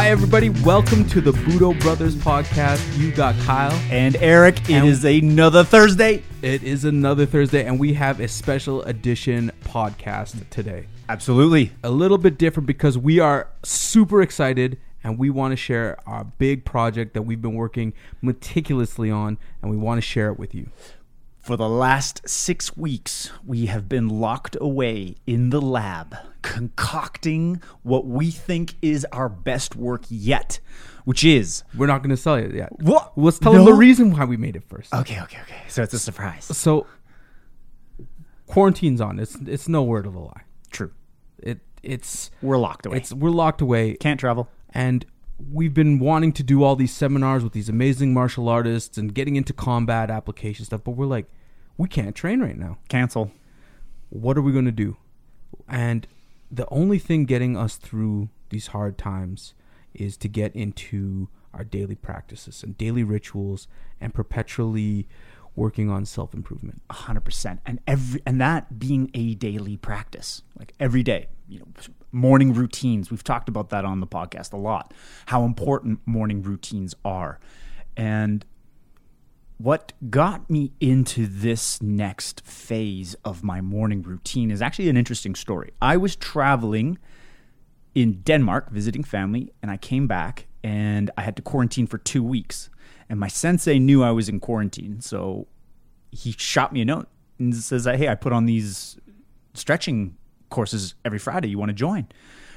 Hi, everybody. Welcome to the Budo Brothers podcast. You got Kyle. And Eric, it And- is another Thursday. It is another Thursday, and we have a special edition podcast today. Absolutely. A little bit different because we are super excited and we want to share our big project that we've been working meticulously on, and we want to share it with you. For the last six weeks, we have been locked away in the lab, concocting what we think is our best work yet, which is. We're not going to sell it yet. What? Let's tell them the reason why we made it first. Okay, okay, okay. So it's a surprise. So, quarantine's on. It's it's no word of a lie. True. It it's We're locked away. it's we're locked away. Can't travel. and we've been wanting to do all these seminars with these amazing martial artists and getting into combat application stuff but we're like we can't train right now Cancel. what are we going to do and the only thing getting us through these hard times is to get into our daily practices and daily rituals and perpetually working on self-improvement hundred percent, and every and that being a daily practice, like every day. You know, morning routines. We've talked about that on the podcast a lot. How important morning routines are, and what got me into this next phase of my morning routine is actually an interesting story. I was traveling in Denmark visiting family, and I came back and I had to quarantine for two weeks. And my sensei knew I was in quarantine, so he shot me a note and says, "Hey, I put on these stretching courses every Friday. You want to join?"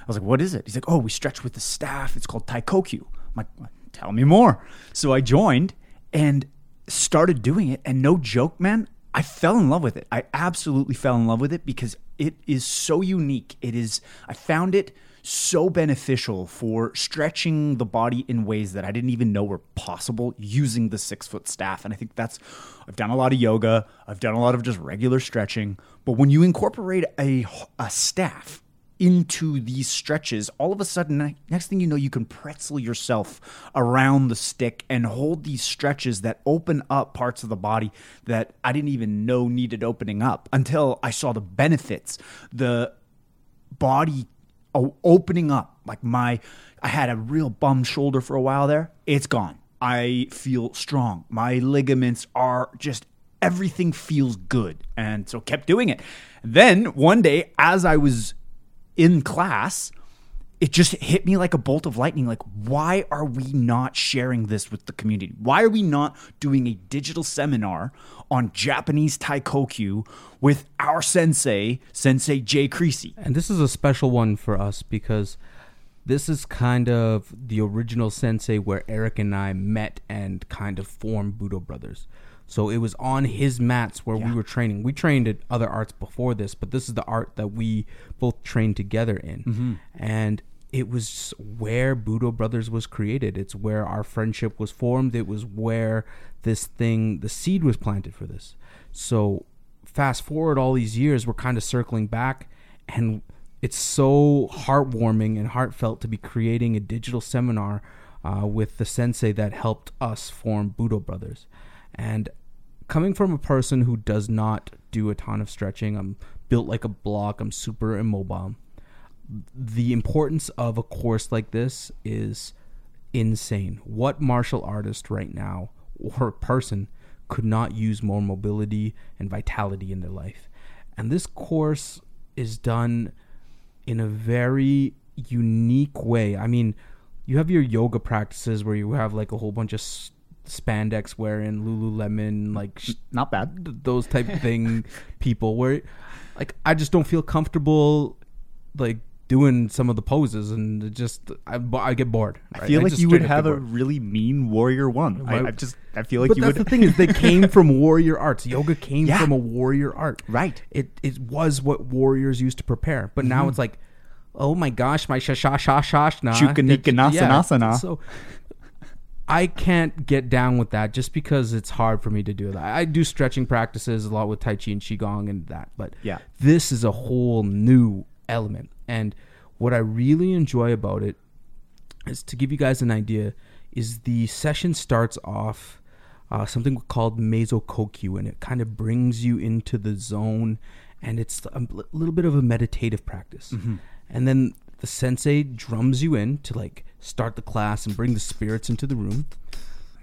I was like, "What is it?" He's like, "Oh, we stretch with the staff. It's called Taikokyu." I'm like, "Tell me more." So I joined and started doing it, and no joke, man, I fell in love with it. I absolutely fell in love with it because it is so unique. It is. I found it so beneficial for stretching the body in ways that I didn't even know were possible using the six foot staff. And I think that's, I've done a lot of yoga, I've done a lot of just regular stretching. But when you incorporate a, a staff into these stretches, all of a sudden, next thing you know, you can pretzel yourself around the stick and hold these stretches that open up parts of the body that I didn't even know needed opening up until I saw the benefits. The body opening up. Like my, I had a real bum shoulder for a while there. It's gone. I feel strong. My ligaments are just everything feels good, and so kept doing it. Then one day, as I was in class, it just hit me like a bolt of lightning. Like, why are we not sharing this with the community? Why are we not doing a digital seminar on Japanese Taikokyu with our sensei, Sensei Jay Creasy? And this is a special one for us because this is kind of the original sensei where Eric and I met and kind of formed Budo Brothers. So it was on his mats where we were training. We trained at other arts before this, but this is the art that we both trained together in. And it was where Budo Brothers was created. It's where our friendship was formed. It was where this thing, the seed was planted for this. So fast forward all these years, we're kind of circling back, and it's so heartwarming and heartfelt to be creating a digital seminar uh, with the sensei that helped us form Budo Brothers. And coming from a person who does not do a ton of stretching, I'm built like a block, I'm super immobile. The importance of a course like this is insane. What martial artist right now or person could not use more mobility and vitality in their life? And this course is done in a very unique way. I mean, you have your yoga practices where you have like a whole bunch of spandex wearing Lululemon, like sh- Not bad. th- those type of thing people where like I just don't feel comfortable like doing some of the poses and it just I, I get bored. I feel like you would have a really mean warrior one. I, I just I feel like but you that's would. the thing is they came from warrior arts. Yoga came Yeah. from a warrior art. Right. It it was what warriors used to prepare. But Mm-hmm. now it's like, oh my gosh, my shashashashashna. Chukanikanasanasana. So I can't get down with that just because it's hard for me to do that. I do stretching practices a lot with Tai Chi and Qigong and that, but Yeah. this is a whole new element. And what I really enjoy about it is to give you guys an idea is the session starts off uh, something called mesokokyu and it kind of brings you into the zone and it's a little bit of a meditative practice and then the sensei drums you in to like start the class and bring the spirits into the room,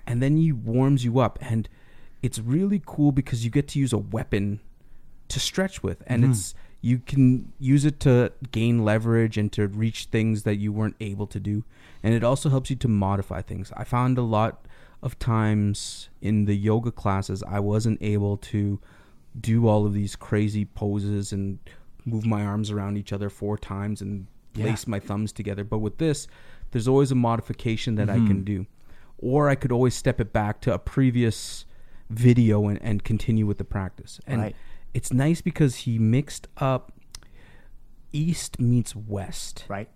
and then he warms you up, and it's really cool because you get to use a weapon to stretch with, and mm-hmm. it's you can use it to gain leverage and to reach things that you weren't able to do, and it also helps you to modify things. I found a lot of times in the yoga classes I wasn't able to do all of these crazy poses and move my arms around each other four times and Yeah. lace my thumbs together. But with this, there's always a modification that I can mm-hmm. do. Or I could always step it back to a previous video and, and continue with the practice. And Right. it's nice because he mixed up east meets west Right.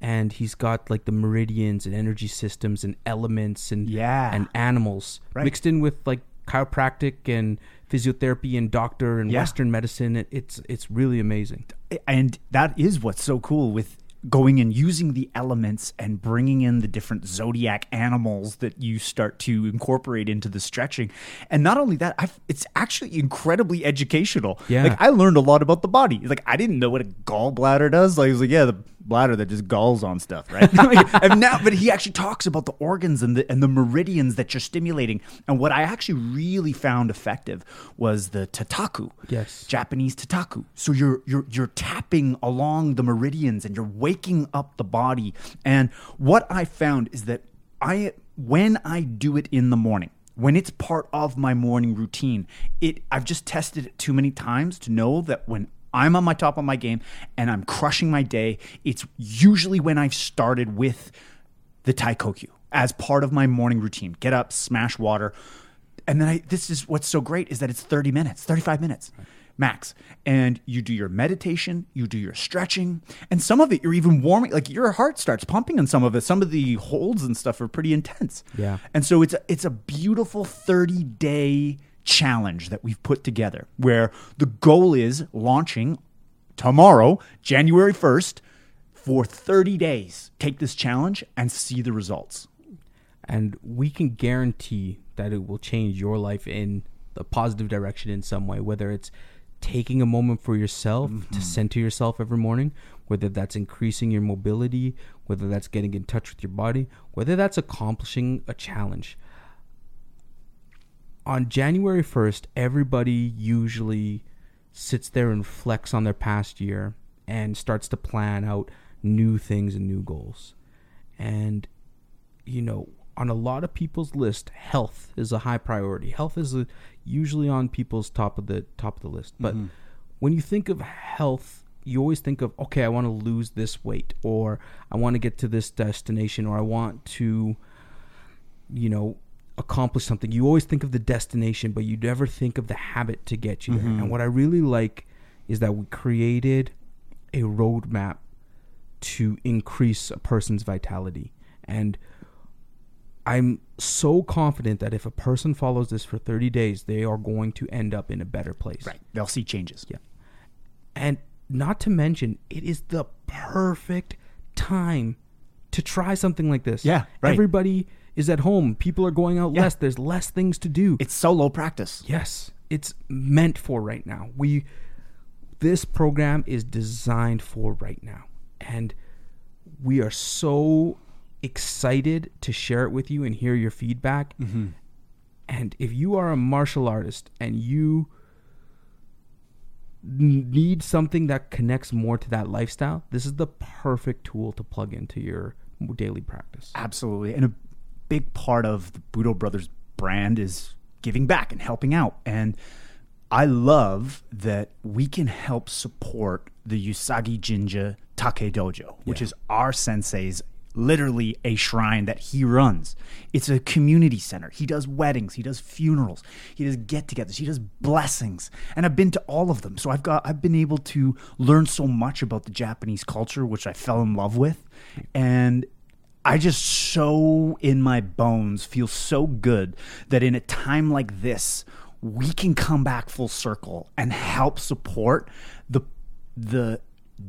and he's got like the meridians and energy systems and elements and Yeah. and animals Right. mixed in with like chiropractic and physiotherapy and doctor and Yeah. western medicine it, it's it's really amazing and that is what's so cool with going and using the elements and bringing in the different zodiac animals that you start to incorporate into the stretching. And not only that I've, it's actually incredibly educational. Yeah. like i learned a lot about the body. Like i didn't know what a gallbladder does. Like i was like yeah the bladder that just galls on stuff right and now but he actually talks about the organs and the and the meridians that you're stimulating and what i actually really found effective was the tataku Yes. Japanese tataku. So you're you're you're tapping along the meridians and you're waking up the body. And what I found is that I when I do it in the morning, when it's part of my morning routine, it I've just tested it too many times to know that when I'm on my top of my game and I'm crushing my day, it's usually when I've started with the taikoku as part of my morning routine. Get up, smash water, and then I, this is what's so great is that it's 30 minutes, 35 minutes max. And you do your meditation, you do your stretching, and some of it you're even warming, like your heart starts pumping in some of it. Some of the holds and stuff are pretty intense. Yeah. And so it's a, it's a beautiful 30 day challenge that we've put together where the goal is launching tomorrow, January 1st, for 30 days. Take this challenge and see the results. and we can guarantee that it will change your life in a positive direction in some way whether it's taking a moment for yourself to mm-hmm. center yourself every morning whether that's increasing your mobility whether that's getting in touch with your body whether that's accomplishing a challenge on January 1st, everybody usually sits there and flex on their past year and starts to plan out new things and new goals. And, you know, on a lot of people's list, health is a high priority. Health is a, usually on people's top of the top of the list. But mm-hmm. when you think of health, you always think of, okay, I want to lose this weight, or I want to get to this destination, or I want to you know, accomplish something. You always think of the destination, but you never think of the habit to get you there. And mm-hmm. what I really like is that we created a roadmap to increase a person's vitality. And I'm so confident that if a person follows this for 30 days, they are going to end up in a better place. Right. They'll see changes. Yeah. And not to mention, it is the perfect time to try something like this. Yeah, right. Everybody is at home. People are going out Yeah. less. There's less things to do. It's solo practice. yes, it's meant for right now. We this program is designed for right now. And we are so excited to share it with you and hear your feedback. Mm-hmm. And if you are a martial artist and you need something that connects more to that lifestyle, this is the perfect tool to plug into your daily practice. Absolutely. And a big part of the Budo Brothers brand is giving back and helping out. And I love that we can help support the Usagi Jinja Take Dojo, which Yeah. is our sensei's literally a shrine that he runs. It's a community center. He does weddings, he does funerals, he does get-togethers, he does blessings. And I've been to all of them. So I've got I've been able to learn so much about the Japanese culture which I fell in love with. And I just so in my bones feel so good that in a time like this, we can come back full circle and help support the the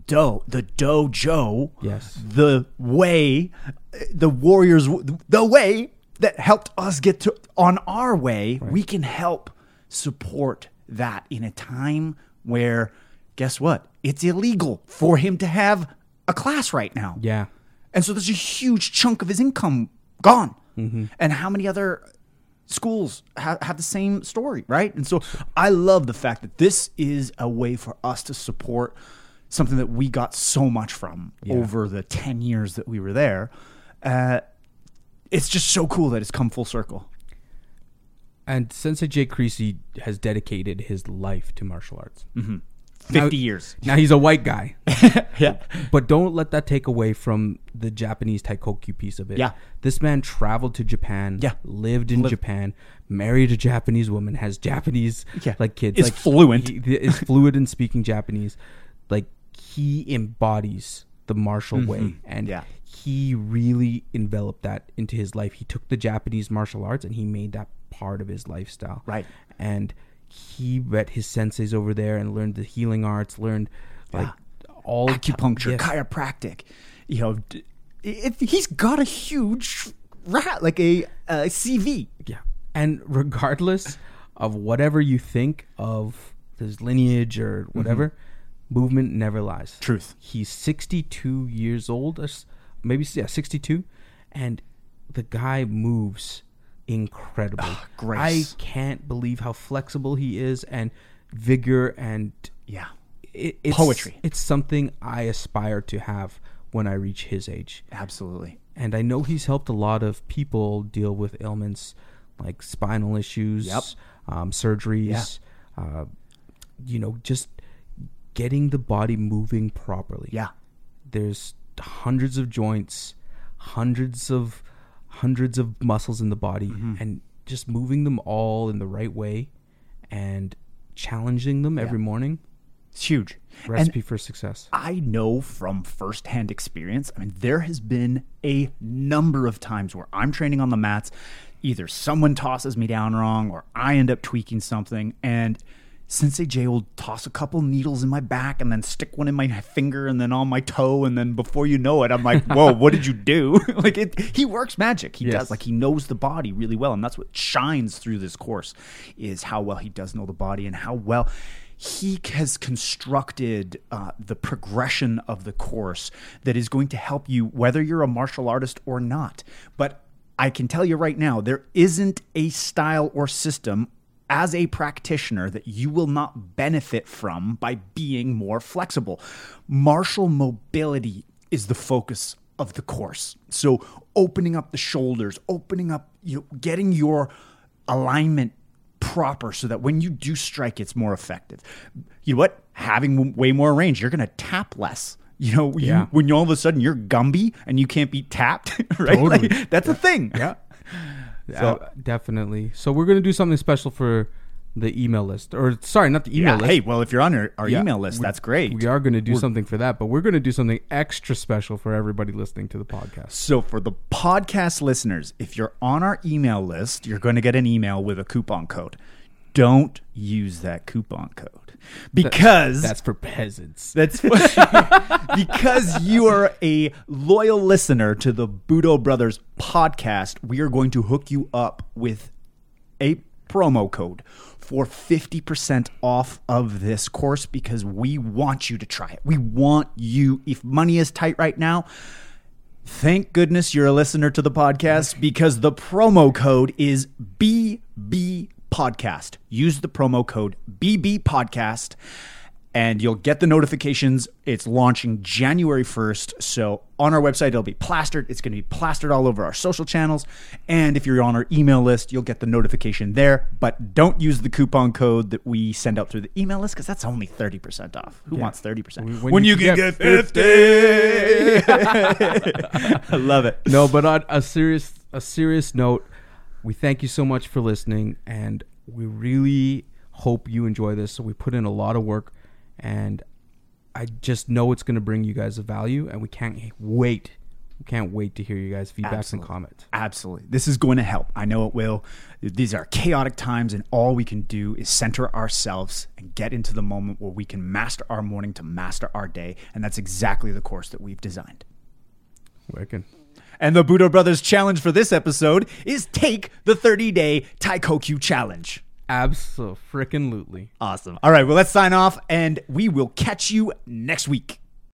do the dojo Yes. the way the warriors the way that helped us get to on our way we can help support that in a time where guess what it's illegal for him to have a class right now. Yeah. And so there's a huge chunk of his income gone. Mm-hmm. And how many other schools ha- have the same story, right? And so I love the fact that this is a way for us to support something that we got so much from over the 10 years that we were there. Uh, it's just so cool that it's come full circle. And Sensei Jay Creasy has dedicated his life to martial arts. 50 years. Now he's a white guy, Yeah. but don't let that take away from the Japanese taikoku piece of it. Yeah. This man traveled to Japan, Yeah. lived in Japan, married a Japanese woman, has Japanese Yeah. like kids, Is like fluent. He, is fluent in speaking Japanese. Like he embodies the martial way and Mm-hmm. Yeah. he really enveloped that into his life. He took the Japanese martial arts and he made that part of his lifestyle. Right. And he met his senseis over there and learned the healing arts, learned like all Acupuncture, Yes. chiropractic. You know, it, he's got a huge rat, like a, a CV. Yeah. And regardless of whatever you think of his lineage or whatever, movement never lies. Mm-hmm. Truth. He's 62 years old, or maybe yeah, 62, and the guy moves incredibly. grace. I can't believe how flexible he is and vigor and Yeah. it, it's, Poetry. It's something I aspire to have when I reach his age. Absolutely. And I know he's helped a lot of people deal with ailments like spinal issues, Yep. um, surgeries, uh, you know, just getting the body moving properly. Yeah. There's hundreds of joints, hundreds of hundreds of muscles in the body, Mm-hmm. and just moving them all in the right way and challenging them every morning. It's huge. And Recipe for success. I know from firsthand experience, I mean, there has been a number of times where I'm training on the mats, either someone tosses me down wrong or I end up tweaking something, and Sensei Jay will toss a couple needles in my back and then stick one in my finger and then on my toe, and then before you know it, I'm like, "Whoa, what did you do?" like it, he works magic. He Yes. does. Like he knows the body really well, and that's what shines through this course is how well he does know the body and how well he has constructed uh, the progression of the course that is going to help you whether you're a martial artist or not. But I can tell you right now, there isn't a style or system as a practitioner that you will not benefit from by being more flexible. Martial mobility is the focus of the course. So opening up the shoulders, opening up, you know, getting your alignment proper so that when you do strike, it's more effective. You know what? Having way more range, you're going to tap less. You know, you- when you all of a sudden you're Gumby and you can't be tapped, right? Totally. Like, that's a thing. Yeah. Uh, definitely. So we're gonna do something special for the email list, or sorry, not the email Yeah. list. Hey, well, if you're on our, our Yeah, email list, that's great. We are gonna do something for that, but we're gonna do something extra special for everybody listening to the podcast. So, for the podcast listeners, if you're on our email list, you're going to get an email with a coupon code. Don't use that coupon code because That's for peasants. That's because you are a loyal listener to the Budo Brothers podcast. We are going to hook you up with a promo code for 50% off of this course because we want you to try it. We want you, if money is tight right now, thank goodness you're a listener to the podcast because the promo code is BB Podcast. Use the promo code BB Podcast and you'll get the notifications. It's launching January 1st. So on our website, it'll be plastered. It's going to be plastered all over our social channels. And if you're on our email list, you'll get the notification there. But don't use the coupon code that we send out through the email list because that's only 30% off. Who wants 30%? When When, you you, can can get get 50. I love it. no, but on a serious a serious note, we thank you so much for listening, and we really hope you enjoy this. So we put in a lot of work, and I just know it's going to bring you guys a value, and we can't wait. We can't wait to hear you guys' feedbacks and comments. Absolutely. This is going to help. I know it will. These are chaotic times, and all we can do is center ourselves and get into the moment where we can master our morning to master our day. And that's exactly the course that we've designed. Wicked. And the Budo Brothers challenge for this episode is take the 30 day Taikokyu challenge. Absolutely. Awesome. All right, well, let's sign off, and we will catch you next week.